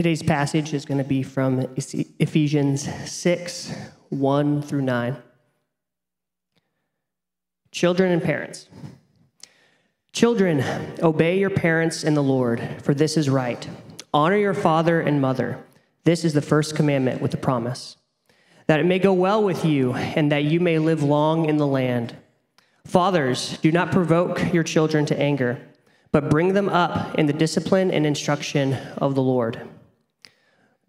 Today's passage is going to be from Ephesians 6 1 through 9. Children and parents. Children, obey your parents in the Lord, for this is right. Honor your father and mother. This is the first commandment with the promise that it may go well with you and that you may live long in the land. Fathers, do not provoke your children to anger, but bring them up in the discipline and instruction of the Lord.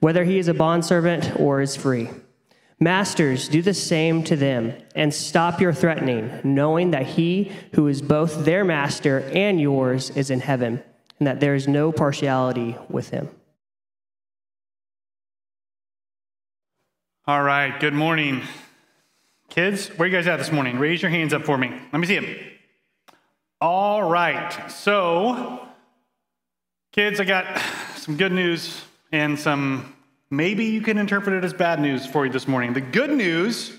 whether he is a bondservant or is free. Masters, do the same to them, and stop your threatening, knowing that he who is both their master and yours is in heaven, and that there is no partiality with him. All right, good morning. Kids, where you guys at this morning? Raise your hands up for me. Let me see them. All right, so, kids, I got some good news and some maybe you can interpret it as bad news for you this morning. The good news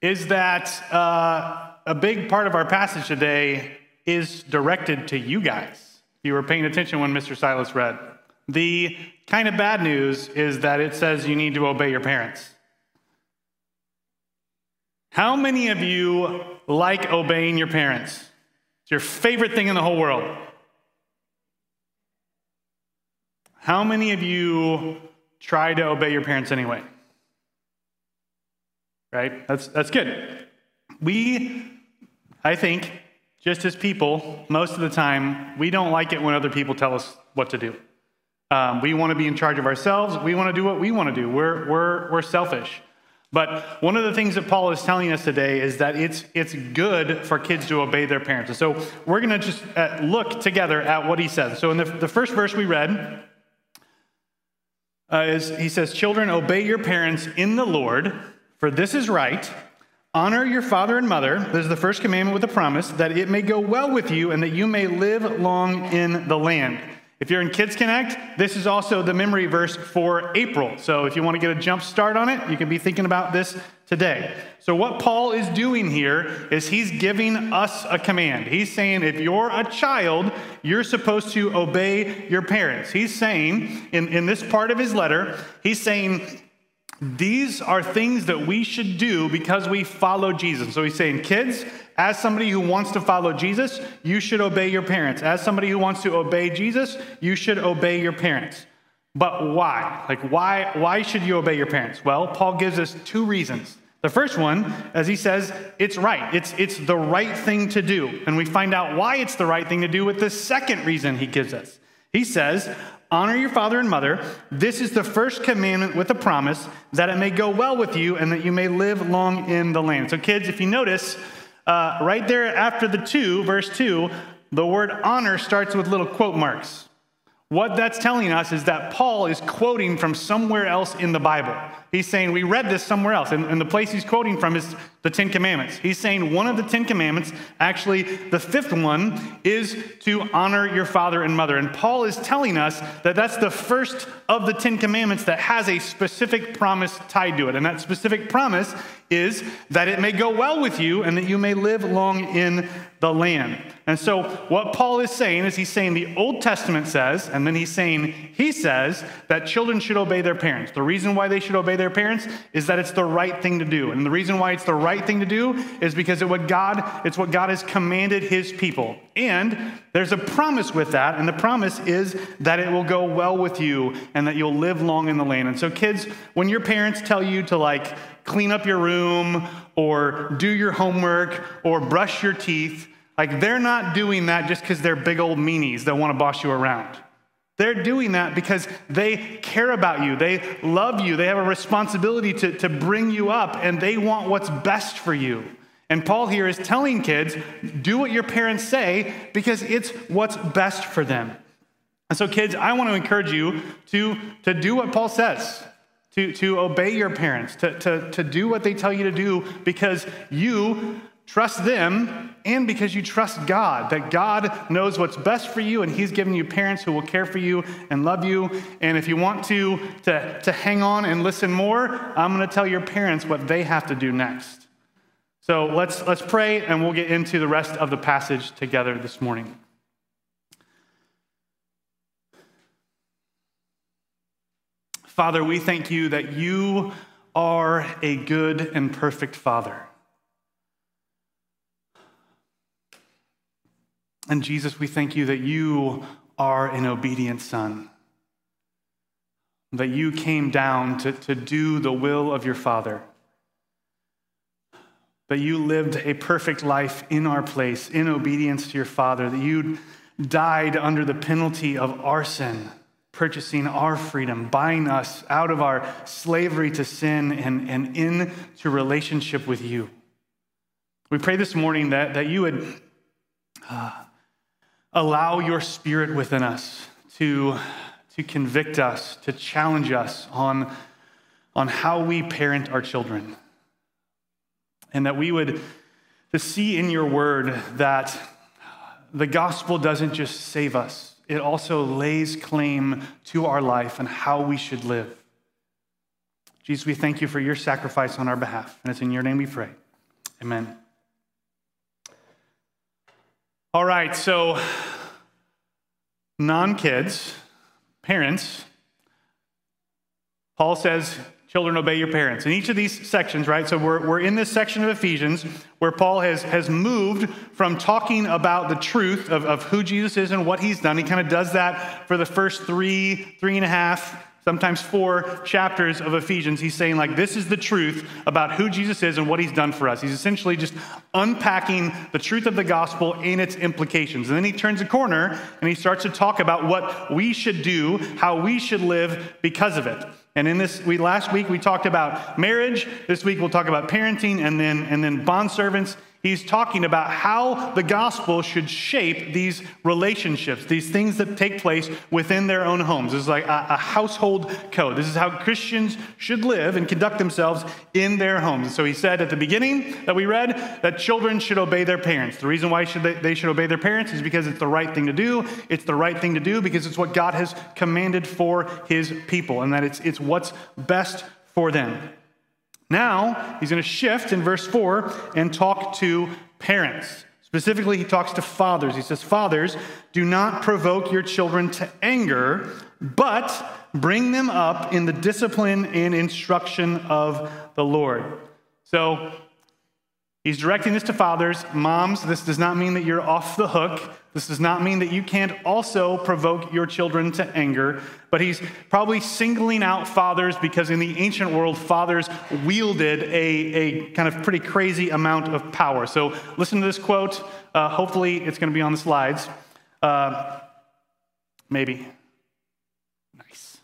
is that uh, a big part of our passage today is directed to you guys. You were paying attention when Mr. Silas read, the kind of bad news is that it says you need to obey your parents. How many of you like obeying your parents? It's your favorite thing in the whole world. How many of you try to obey your parents anyway? Right? That's, that's good. We, I think, just as people, most of the time, we don't like it when other people tell us what to do. Um, we want to be in charge of ourselves. We want to do what we want to do. We're, we're, we're selfish. But one of the things that Paul is telling us today is that it's, it's good for kids to obey their parents. And so we're going to just uh, look together at what he says. So in the, the first verse we read, uh, is he says, Children, obey your parents in the Lord, for this is right. Honor your father and mother. This is the first commandment with a promise that it may go well with you and that you may live long in the land. If you're in Kids Connect, this is also the memory verse for April. So if you want to get a jump start on it, you can be thinking about this today. So, what Paul is doing here is he's giving us a command. He's saying, if you're a child, you're supposed to obey your parents. He's saying, in, in this part of his letter, he's saying, these are things that we should do because we follow Jesus. So he's saying, kids, as somebody who wants to follow Jesus, you should obey your parents. As somebody who wants to obey Jesus, you should obey your parents. But why? Like, why, why should you obey your parents? Well, Paul gives us two reasons. The first one, as he says, it's right. It's, it's the right thing to do. And we find out why it's the right thing to do with the second reason he gives us. He says, Honor your father and mother. This is the first commandment with a promise that it may go well with you and that you may live long in the land. So, kids, if you notice, uh, right there after the two, verse two, the word honor starts with little quote marks. What that's telling us is that Paul is quoting from somewhere else in the Bible. He's saying, We read this somewhere else. And, and, the place he's quoting from is the Ten Commandments. He's saying one of the Ten Commandments, actually, the fifth one, is to honor your father and mother. And Paul is telling us that that's the first of the Ten Commandments that has a specific promise tied to it. And that specific promise is that it may go well with you and that you may live long in the land. And so, what Paul is saying is he's saying the Old Testament says, and then he's saying, he says that children should obey their parents. The reason why they should obey their parents is that it's the right thing to do. And the reason why it's the right thing to do is because it what God, it's what God has commanded his people. And there's a promise with that, and the promise is that it will go well with you and that you'll live long in the land. And so, kids, when your parents tell you to like clean up your room or do your homework or brush your teeth, like they're not doing that just because they're big old meanies that want to boss you around. They're doing that because they care about you. They love you. They have a responsibility to, to bring you up, and they want what's best for you. And Paul here is telling kids do what your parents say because it's what's best for them. And so, kids, I want to encourage you to, to do what Paul says, to, to obey your parents, to, to, to do what they tell you to do because you trust them and because you trust God, that God knows what's best for you and He's given you parents who will care for you and love you. And if you want to, to, to hang on and listen more, I'm going to tell your parents what they have to do next. So let's, let's pray and we'll get into the rest of the passage together this morning. Father, we thank you that you are a good and perfect Father. And Jesus, we thank you that you are an obedient Son, that you came down to, to do the will of your Father, that you lived a perfect life in our place, in obedience to your Father, that you died under the penalty of our sin purchasing our freedom, buying us out of our slavery to sin and, and into relationship with you. We pray this morning that, that you would uh, allow your spirit within us to, to convict us, to challenge us on, on how we parent our children. And that we would to see in your word that the gospel doesn't just save us, it also lays claim to our life and how we should live. Jesus, we thank you for your sacrifice on our behalf. And it's in your name we pray. Amen. All right, so non kids, parents, Paul says Children, obey your parents. In each of these sections, right? So we're, we're in this section of Ephesians where Paul has, has moved from talking about the truth of, of who Jesus is and what he's done. He kind of does that for the first three, three and a half, sometimes four chapters of Ephesians. He's saying, like, this is the truth about who Jesus is and what he's done for us. He's essentially just unpacking the truth of the gospel and its implications. And then he turns a corner and he starts to talk about what we should do, how we should live because of it. And in this, we last week we talked about marriage. This week we'll talk about parenting and then and then bond servants. He's talking about how the gospel should shape these relationships, these things that take place within their own homes. This is like a, a, household code. This is how Christians should live and conduct themselves in their homes. So he said at the beginning that we read that children should obey their parents. The reason why should they, they should obey their parents is because it's the right thing to do. It's the right thing to do because it's what God has commanded for his people and that it's, it's what's best for them. Now, he's going to shift in verse 4 and talk to parents. Specifically, he talks to fathers. He says, Fathers, do not provoke your children to anger, but bring them up in the discipline and instruction of the Lord. So, He's directing this to fathers. Moms, this does not mean that you're off the hook. This does not mean that you can't also provoke your children to anger. But he's probably singling out fathers because in the ancient world, fathers wielded a, a kind of pretty crazy amount of power. So listen to this quote. Uh, hopefully, it's going to be on the slides. Uh, maybe. Nice.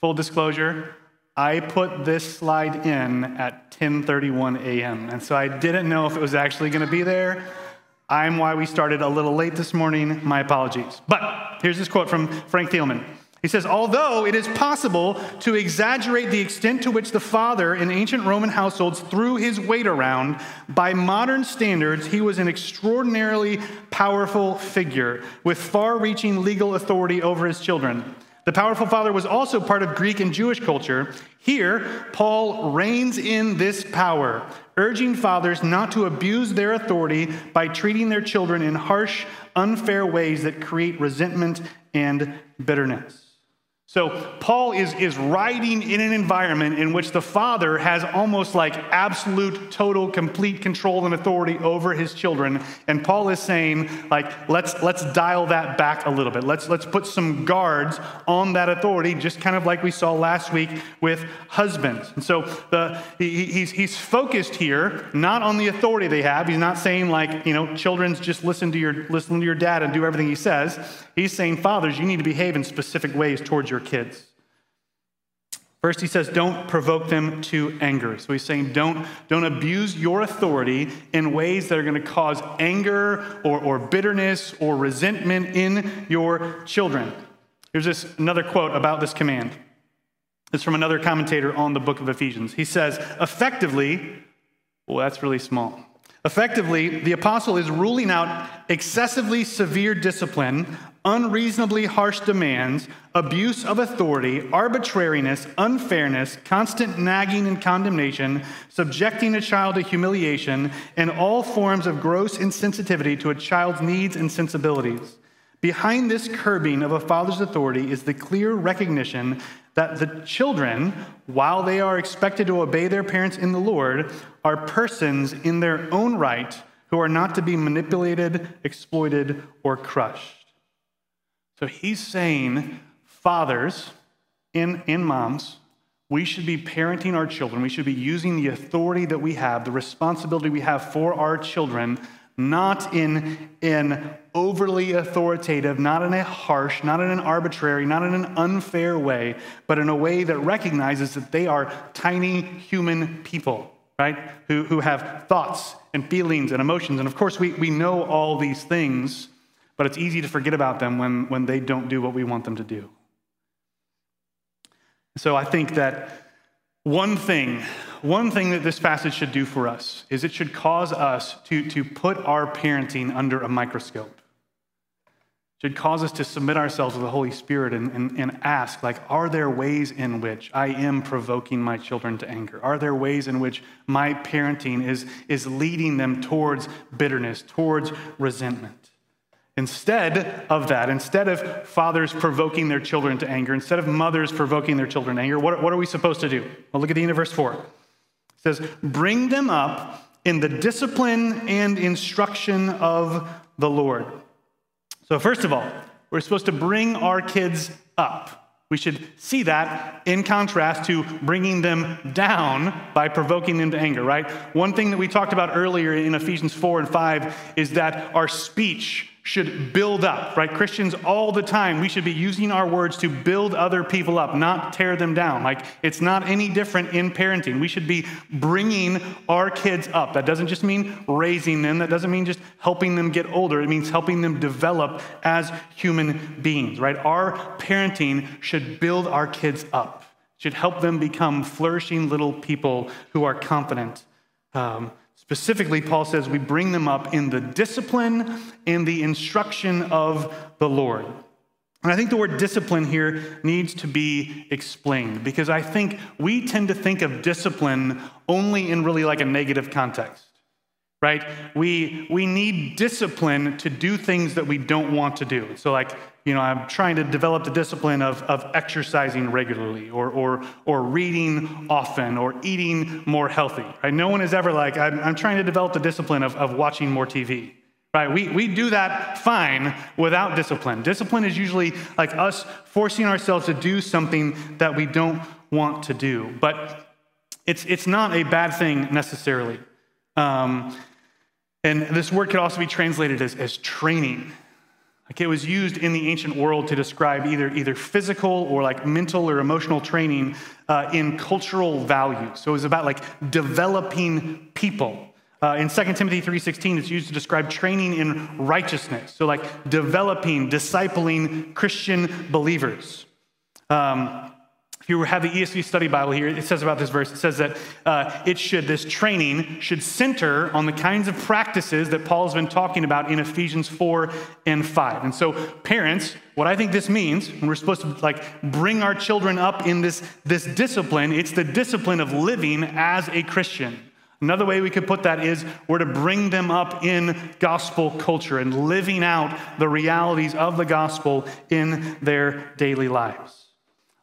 Full disclosure I put this slide in at 10:31 a.m. and so I didn't know if it was actually going to be there. I'm why we started a little late this morning. My apologies. But here's this quote from Frank Thielman. He says, Although it is possible to exaggerate the extent to which the father in ancient Roman households threw his weight around, by modern standards, he was an extraordinarily powerful figure with far reaching legal authority over his children. The powerful father was also part of Greek and Jewish culture. Here, Paul reins in this power, urging fathers not to abuse their authority by treating their children in harsh, unfair ways that create resentment and bitterness. So, Paul is, is writing in an environment in which the father has almost like absolute, total, complete control and authority over his children. And Paul is saying, like, let's, let's dial that back a little bit. Let's, let's put some guards on that authority, just kind of like we saw last week with husbands. And so, the, he, he's, he's focused here not on the authority they have. He's not saying, like, you know, children's just listen to your, listen to your dad and do everything he says. He's saying, fathers, you need to behave in specific ways towards your your kids. First, he says, don't provoke them to anger. So he's saying, don't, don't abuse your authority in ways that are going to cause anger or, or bitterness or resentment in your children. Here's this another quote about this command. It's from another commentator on the book of Ephesians. He says, effectively, well, that's really small. Effectively, the apostle is ruling out excessively severe discipline, unreasonably harsh demands, abuse of authority, arbitrariness, unfairness, constant nagging and condemnation, subjecting a child to humiliation, and all forms of gross insensitivity to a child's needs and sensibilities. Behind this curbing of a father's authority is the clear recognition that the children, while they are expected to obey their parents in the Lord, are persons in their own right who are not to be manipulated, exploited, or crushed. So he's saying, fathers and, and moms, we should be parenting our children. We should be using the authority that we have, the responsibility we have for our children not in an overly authoritative, not in a harsh, not in an arbitrary, not in an unfair way, but in a way that recognizes that they are tiny human people, right? Who, who have thoughts and feelings and emotions. And of course, we, we know all these things, but it's easy to forget about them when, when they don't do what we want them to do. So I think that one thing one thing that this passage should do for us is it should cause us to, to put our parenting under a microscope. It should cause us to submit ourselves to the Holy Spirit and, and, and ask, like, are there ways in which I am provoking my children to anger? Are there ways in which my parenting is, is leading them towards bitterness, towards resentment? Instead of that, instead of fathers provoking their children to anger, instead of mothers provoking their children to anger, what, what are we supposed to do? Well, look at the end of verse 4 says, Bring them up in the discipline and instruction of the Lord. So, first of all, we're supposed to bring our kids up. We should see that in contrast to bringing them down by provoking them to anger, right? One thing that we talked about earlier in Ephesians 4 and 5 is that our speech should build up, right? Christians all the time, we should be using our words to build other people up, not tear them down. Like it's not any different in parenting. We should be bringing our kids up. That doesn't just mean raising them, that doesn't mean just helping them get older. It means helping them develop as human beings, right? Our parenting should build our kids up, should help them become flourishing little people who are confident. Um, Specifically, Paul says we bring them up in the discipline and the instruction of the Lord. And I think the word discipline here needs to be explained because I think we tend to think of discipline only in really like a negative context, right? We, we need discipline to do things that we don't want to do. So, like, you know, I'm trying to develop the discipline of, of exercising regularly or, or, or reading often or eating more healthy. Right? No one is ever like, I'm, I'm trying to develop the discipline of, of watching more TV. Right? We, we do that fine without discipline. Discipline is usually like us forcing ourselves to do something that we don't want to do. But it's, it's not a bad thing necessarily. Um, and this word could also be translated as, as training. Like it was used in the ancient world to describe either, either physical or like mental or emotional training uh, in cultural values. So it was about like developing people. Uh, in 2 Timothy 3.16, it's used to describe training in righteousness. So like developing, discipling Christian believers. Um, if you have the ESV study Bible here, it says about this verse, it says that uh, it should, this training should center on the kinds of practices that Paul's been talking about in Ephesians 4 and 5. And so, parents, what I think this means, when we're supposed to like bring our children up in this, this discipline, it's the discipline of living as a Christian. Another way we could put that is we're to bring them up in gospel culture and living out the realities of the gospel in their daily lives.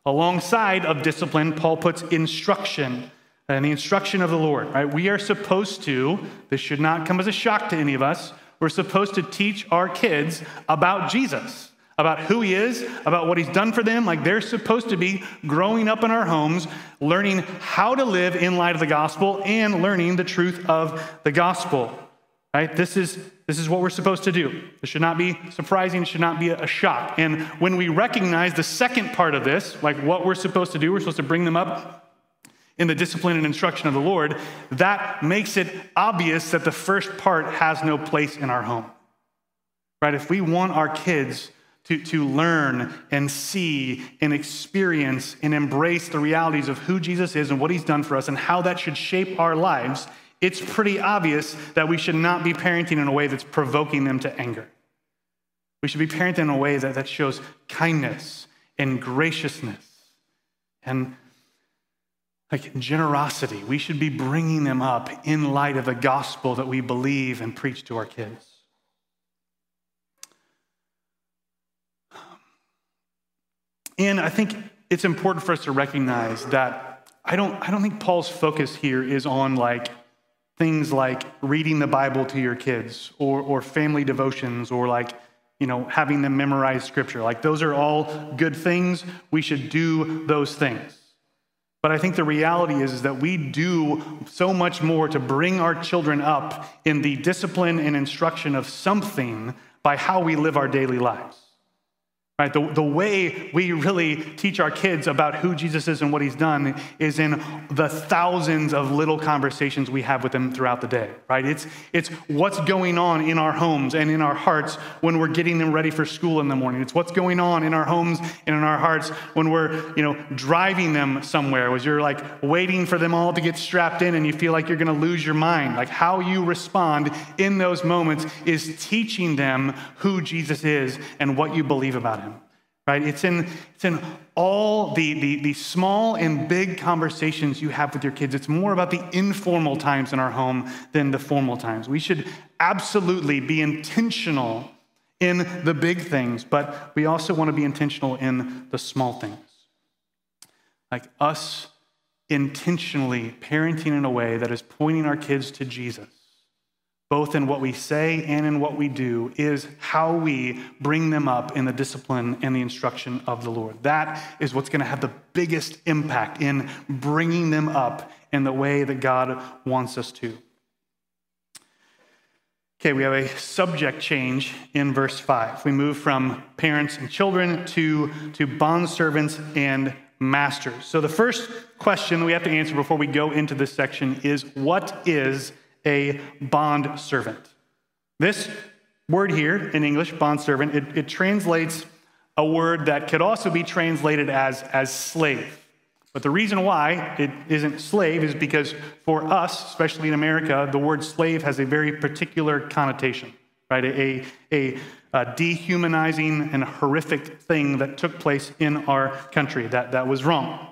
Alongside of discipline, Paul puts instruction and the instruction of the Lord, right? We are supposed to, this should not come as a shock to any of us, we're supposed to teach our kids about Jesus, about who he is, about what he's done for them. Like they're supposed to be growing up in our homes, learning how to live in light of the gospel and learning the truth of the gospel. Right? This is, this is what we're supposed to do. This should not be surprising. It should not be a shock. And when we recognize the second part of this, like what we're supposed to do, we're supposed to bring them up in the discipline and instruction of the Lord, that makes it obvious that the first part has no place in our home. Right? If we want our kids to, to learn and see and experience and embrace the realities of who Jesus is and what he's done for us and how that should shape our lives, it's pretty obvious that we should not be parenting in a way that's provoking them to anger. We should be parenting in a way that, that shows kindness and graciousness and like generosity. We should be bringing them up in light of the gospel that we believe and preach to our kids. And I think it's important for us to recognize that I don't, I don't think Paul's focus here is on like things like reading the Bible to your kids or, or family devotions or like, you know, having them memorize scripture. Like those are all good things. We should do those things. But I think the reality is, is that we do so much more to bring our children up in the discipline and instruction of something by how we live our daily lives. Right? The, the way we really teach our kids about who Jesus is and what he's done is in the thousands of little conversations we have with them throughout the day. Right? It's, it's what's going on in our homes and in our hearts when we're getting them ready for school in the morning. It's what's going on in our homes and in our hearts when we're, you know, driving them somewhere, as you're like waiting for them all to get strapped in and you feel like you're gonna lose your mind. Like how you respond in those moments is teaching them who Jesus is and what you believe about him right? It's in, it's in all the, the, the small and big conversations you have with your kids. It's more about the informal times in our home than the formal times. We should absolutely be intentional in the big things, but we also want to be intentional in the small things. Like us intentionally parenting in a way that is pointing our kids to Jesus both in what we say and in what we do, is how we bring them up in the discipline and the instruction of the Lord. That is what's going to have the biggest impact in bringing them up in the way that God wants us to. Okay, we have a subject change in verse 5. We move from parents and children to, to bondservants and masters. So the first question we have to answer before we go into this section is what is a bond servant. This word here in English, bond servant, it, it translates a word that could also be translated as, as slave. But the reason why it isn't slave is because for us, especially in America, the word slave has a very particular connotation, right? A, a, a dehumanizing and horrific thing that took place in our country that, that was wrong.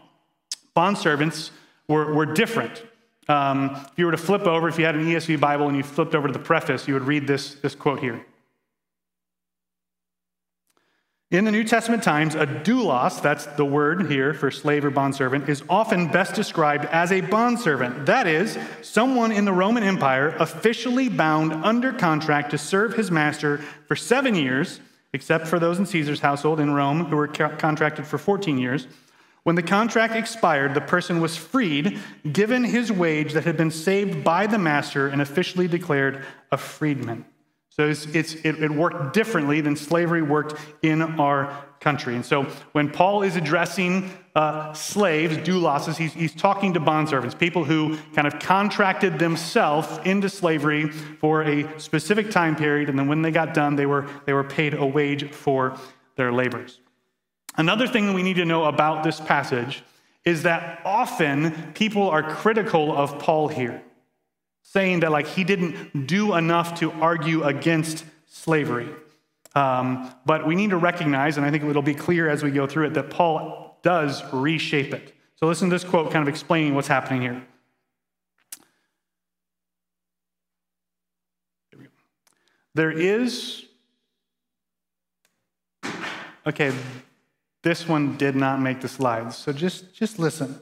Bondservants were, were different. Um, if you were to flip over, if you had an ESV Bible and you flipped over to the preface, you would read this, this quote here. In the New Testament times, a doulos, that's the word here for slave or bondservant, is often best described as a bondservant. That is, someone in the Roman Empire officially bound under contract to serve his master for seven years, except for those in Caesar's household in Rome who were contracted for 14 years. When the contract expired, the person was freed, given his wage that had been saved by the master, and officially declared a freedman. So it's, it's, it, it, worked differently than slavery worked in our country. And so when Paul is addressing uh, slaves, doulos, he's, he's talking to bondservants, people who kind of contracted themselves into slavery for a specific time period, and then when they got done, they were, they were paid a wage for their labors. Another thing that we need to know about this passage is that often people are critical of Paul here, saying that like he didn't do enough to argue against slavery. Um, but we need to recognize, and I think it'll be clear as we go through it, that Paul does reshape it. So listen to this quote kind of explaining what's happening here. There is, okay, this one did not make the slides, so just, just listen.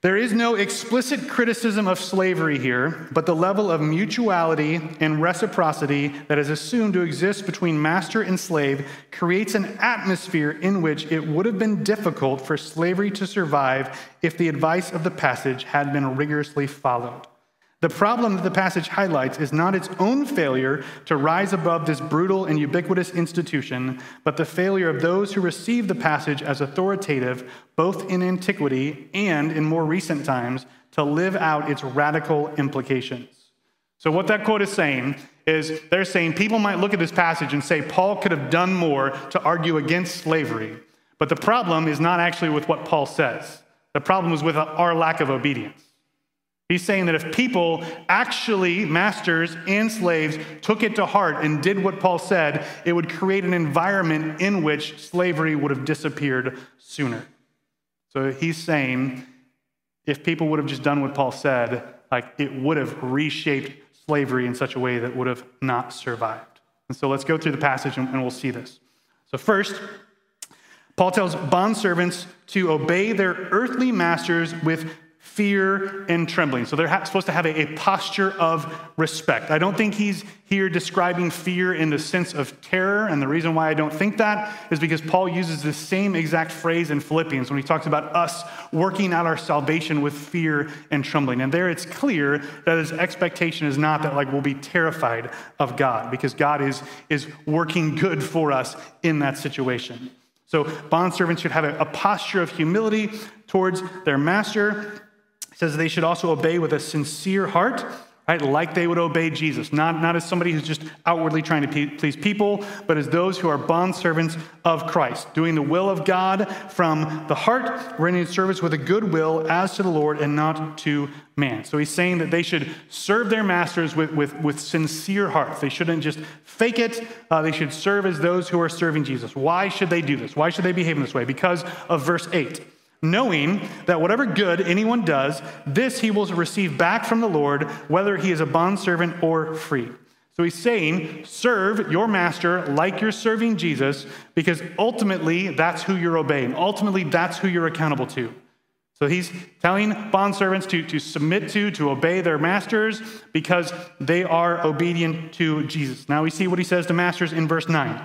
There is no explicit criticism of slavery here, but the level of mutuality and reciprocity that is assumed to exist between master and slave creates an atmosphere in which it would have been difficult for slavery to survive if the advice of the passage had been rigorously followed. The problem that the passage highlights is not its own failure to rise above this brutal and ubiquitous institution, but the failure of those who receive the passage as authoritative, both in antiquity and in more recent times, to live out its radical implications. So, what that quote is saying is they're saying people might look at this passage and say Paul could have done more to argue against slavery. But the problem is not actually with what Paul says, the problem is with our lack of obedience. He's saying that if people actually, masters and slaves, took it to heart and did what Paul said, it would create an environment in which slavery would have disappeared sooner. So he's saying if people would have just done what Paul said, like it would have reshaped slavery in such a way that would have not survived. And so let's go through the passage and, and we'll see this. So, first, Paul tells bondservants to obey their earthly masters with fear and trembling. So they're supposed to have a, a, posture of respect. I don't think he's here describing fear in the sense of terror. And the reason why I don't think that is because Paul uses the same exact phrase in Philippians when he talks about us working out our salvation with fear and trembling. And there it's clear that his expectation is not that like we'll be terrified of God because God is, is working good for us in that situation. So bondservants should have a, a posture of humility towards their master says they should also obey with a sincere heart, right? Like they would obey Jesus, not, not as somebody who's just outwardly trying to please people, but as those who are bondservants of Christ, doing the will of God from the heart, rendering service with a good will as to the Lord and not to man. So he's saying that they should serve their masters with, with, with sincere hearts. They shouldn't just fake it. Uh, they should serve as those who are serving Jesus. Why should they do this? Why should they behave in this way? Because of verse 8 knowing that whatever good anyone does, this he will receive back from the Lord, whether he is a bondservant or free. So he's saying, serve your master like you're serving Jesus, because ultimately that's who you're obeying. Ultimately, that's who you're accountable to. So he's telling bondservants to, to submit to, to obey their masters, because they are obedient to Jesus. Now we see what he says to masters in verse 9.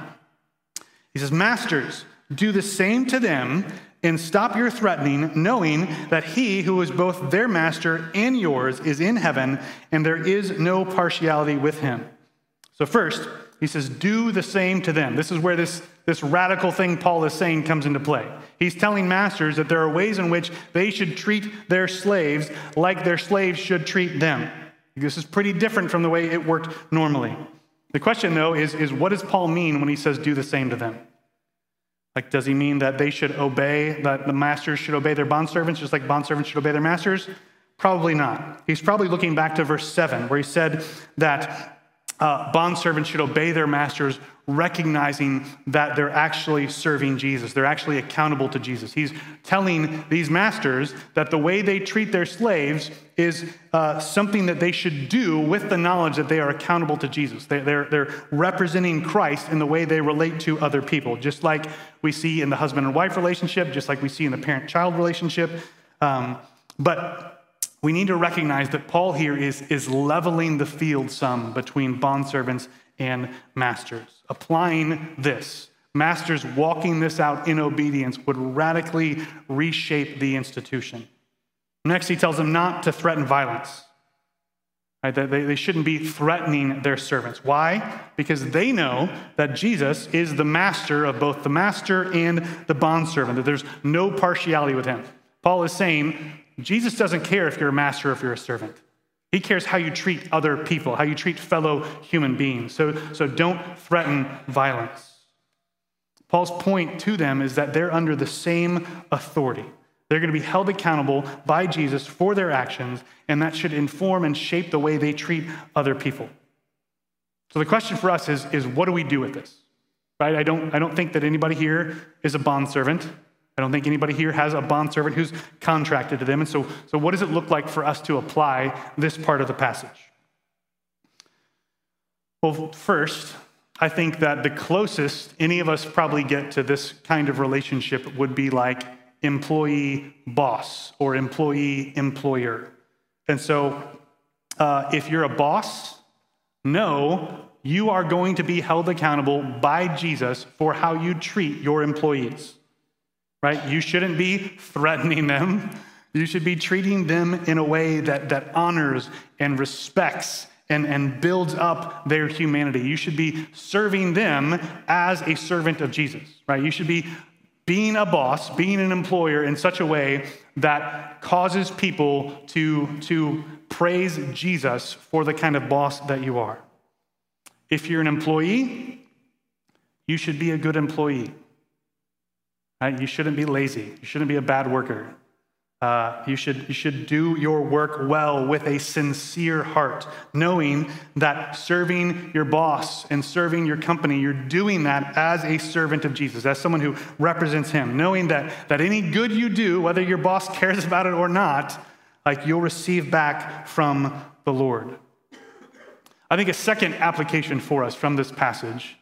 He says, Masters, do the same to them and stop your threatening, knowing that he who is both their master and yours is in heaven, and there is no partiality with him. So, first, he says, Do the same to them. This is where this, this radical thing Paul is saying comes into play. He's telling masters that there are ways in which they should treat their slaves like their slaves should treat them. This is pretty different from the way it worked normally. The question, though, is, is what does Paul mean when he says, Do the same to them? Like, does he mean that they should obey, that the masters should obey their bondservants just like bondservants should obey their masters? Probably not. He's probably looking back to verse 7, where he said that uh, bondservants should obey their masters, recognizing that they're actually serving Jesus. They're actually accountable to Jesus. He's telling these masters that the way they treat their slaves is uh, something that they should do with the knowledge that they are accountable to Jesus. They, they're, they're representing Christ in the way they relate to other people, just like we see in the husband and wife relationship, just like we see in the parent child relationship. Um, but we need to recognize that Paul here is, is leveling the field some between bondservants and masters. Applying this, masters walking this out in obedience would radically reshape the institution. Next, he tells them not to threaten violence. Right? They, they shouldn't be threatening their servants. Why? Because they know that Jesus is the master of both the master and the bondservant, that there's no partiality with him. Paul is saying, Jesus doesn't care if you're a master or if you're a servant. He cares how you treat other people, how you treat fellow human beings. So, so don't threaten violence. Paul's point to them is that they're under the same authority. They're going to be held accountable by Jesus for their actions, and that should inform and shape the way they treat other people. So the question for us is, is what do we do with this? Right? I don't, I don't think that anybody here is a bondservant. I don't think anybody here has a bondservant who's contracted to them. And so, so, what does it look like for us to apply this part of the passage? Well, first, I think that the closest any of us probably get to this kind of relationship would be like employee boss or employee employer. And so, uh, if you're a boss, know you are going to be held accountable by Jesus for how you treat your employees right? You shouldn't be threatening them. You should be treating them in a way that, that honors and respects and, and builds up their humanity. You should be serving them as a servant of Jesus, right? You should be being a boss, being an employer in such a way that causes people to, to praise Jesus for the kind of boss that you are. If you're an employee, you should be a good employee. Right? You shouldn't be lazy. You shouldn't be a bad worker. Uh, you, should, you should do your work well with a sincere heart, knowing that serving your boss and serving your company, you're doing that as a servant of Jesus, as someone who represents him, knowing that, that any good you do, whether your boss cares about it or not, like you'll receive back from the Lord. I think a second application for us from this passage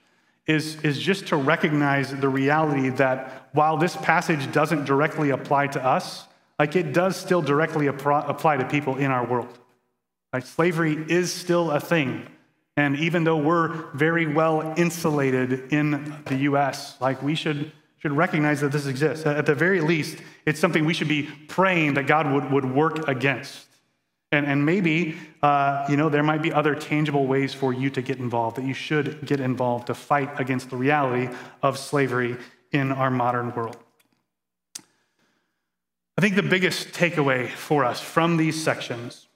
is, is just to recognize the reality that while this passage doesn't directly apply to us, like it does still directly apply to people in our world. Like slavery is still a thing. And even though we're very well insulated in the US, like we should, should recognize that this exists. At the very least, it's something we should be praying that God would, would work against. And, and maybe, uh, you know, there might be other tangible ways for you to get involved, that you should get involved to fight against the reality of slavery in our modern world. I think the biggest takeaway for us from these sections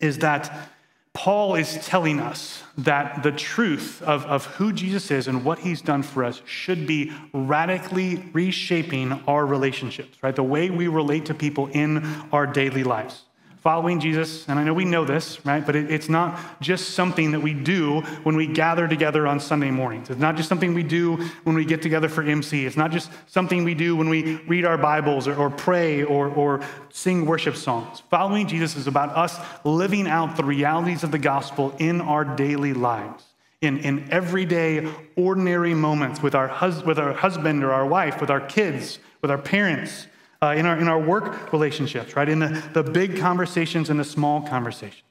is that Paul is telling us that the truth of, of who Jesus is and what he's done for us should be radically reshaping our relationships, right? The way we relate to people in our daily lives following Jesus, and I know we know this, right? But it, it's not just something that we do when we gather together on Sunday mornings. It's not just something we do when we get together for MC. It's not just something we do when we read our Bibles or, or pray or, or sing worship songs. Following Jesus is about us living out the realities of the gospel in our daily lives. In, in everyday, ordinary moments with our, hus- with our husband or our wife, with our kids, with our parents, uh, in, our, in our work relationships, right? In the, the big conversations and the small conversations,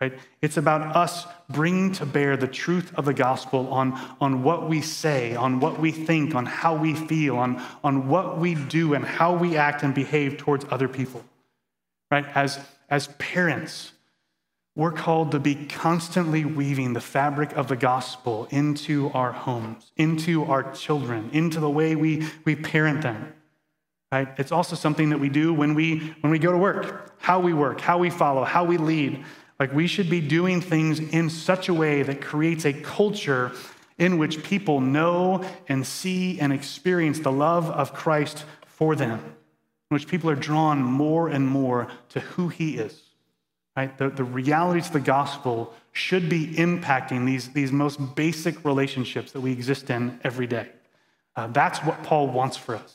right? It's about us bringing to bear the truth of the gospel on, on what we say, on what we think, on how we feel, on, on what we do and how we act and behave towards other people, right? As, as parents, we're called to be constantly weaving the fabric of the gospel into our homes, into our children, into the way we, we parent them right? It's also something that we do when we when we go to work, how we work, how we follow, how we lead. Like we should be doing things in such a way that creates a culture in which people know and see and experience the love of Christ for them, in which people are drawn more and more to who he is. Right? The, the realities of the gospel should be impacting these, these most basic relationships that we exist in every day. Uh, that's what Paul wants for us.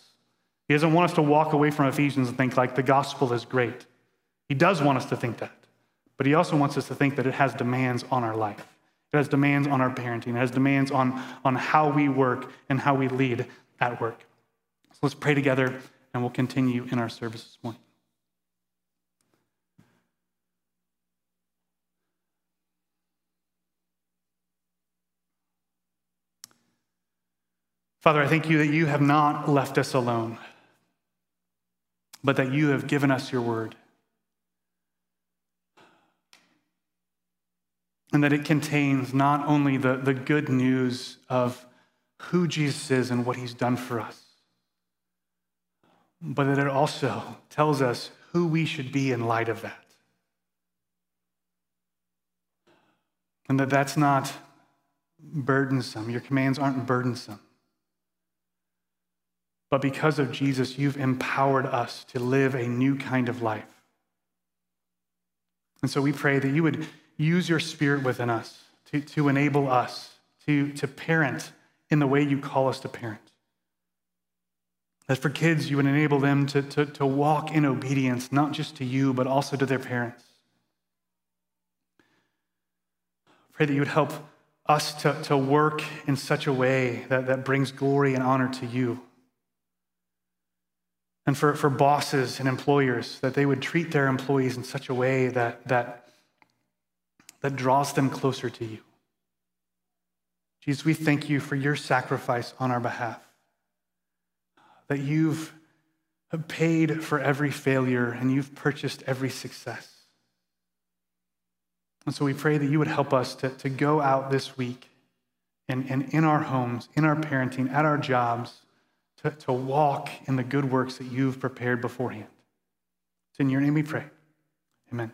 He doesn't want us to walk away from Ephesians and think like the gospel is great. He does want us to think that. But he also wants us to think that it has demands on our life. It has demands on our parenting. It has demands on, on how we work and how we lead at work. So let's pray together and we'll continue in our service this morning. Father, I thank you that you have not left us alone but that you have given us your word. And that it contains not only the, the good news of who Jesus is and what he's done for us, but that it also tells us who we should be in light of that. And that that's not burdensome. Your commands aren't burdensome. But because of Jesus, you've empowered us to live a new kind of life. And so we pray that you would use your spirit within us to, to enable us to, to parent in the way you call us to parent. That for kids, you would enable them to, to, to walk in obedience, not just to you, but also to their parents. Pray that you would help us to, to work in such a way that, that brings glory and honor to you and for, for bosses and employers that they would treat their employees in such a way that, that, that draws them closer to you. Jesus, we thank you for your sacrifice on our behalf, that you've paid for every failure and you've purchased every success. And so we pray that you would help us to, to go out this week and, and in our homes, in our parenting, at our jobs, to, to walk in the good works that you've prepared beforehand. It's in your name we pray. Amen.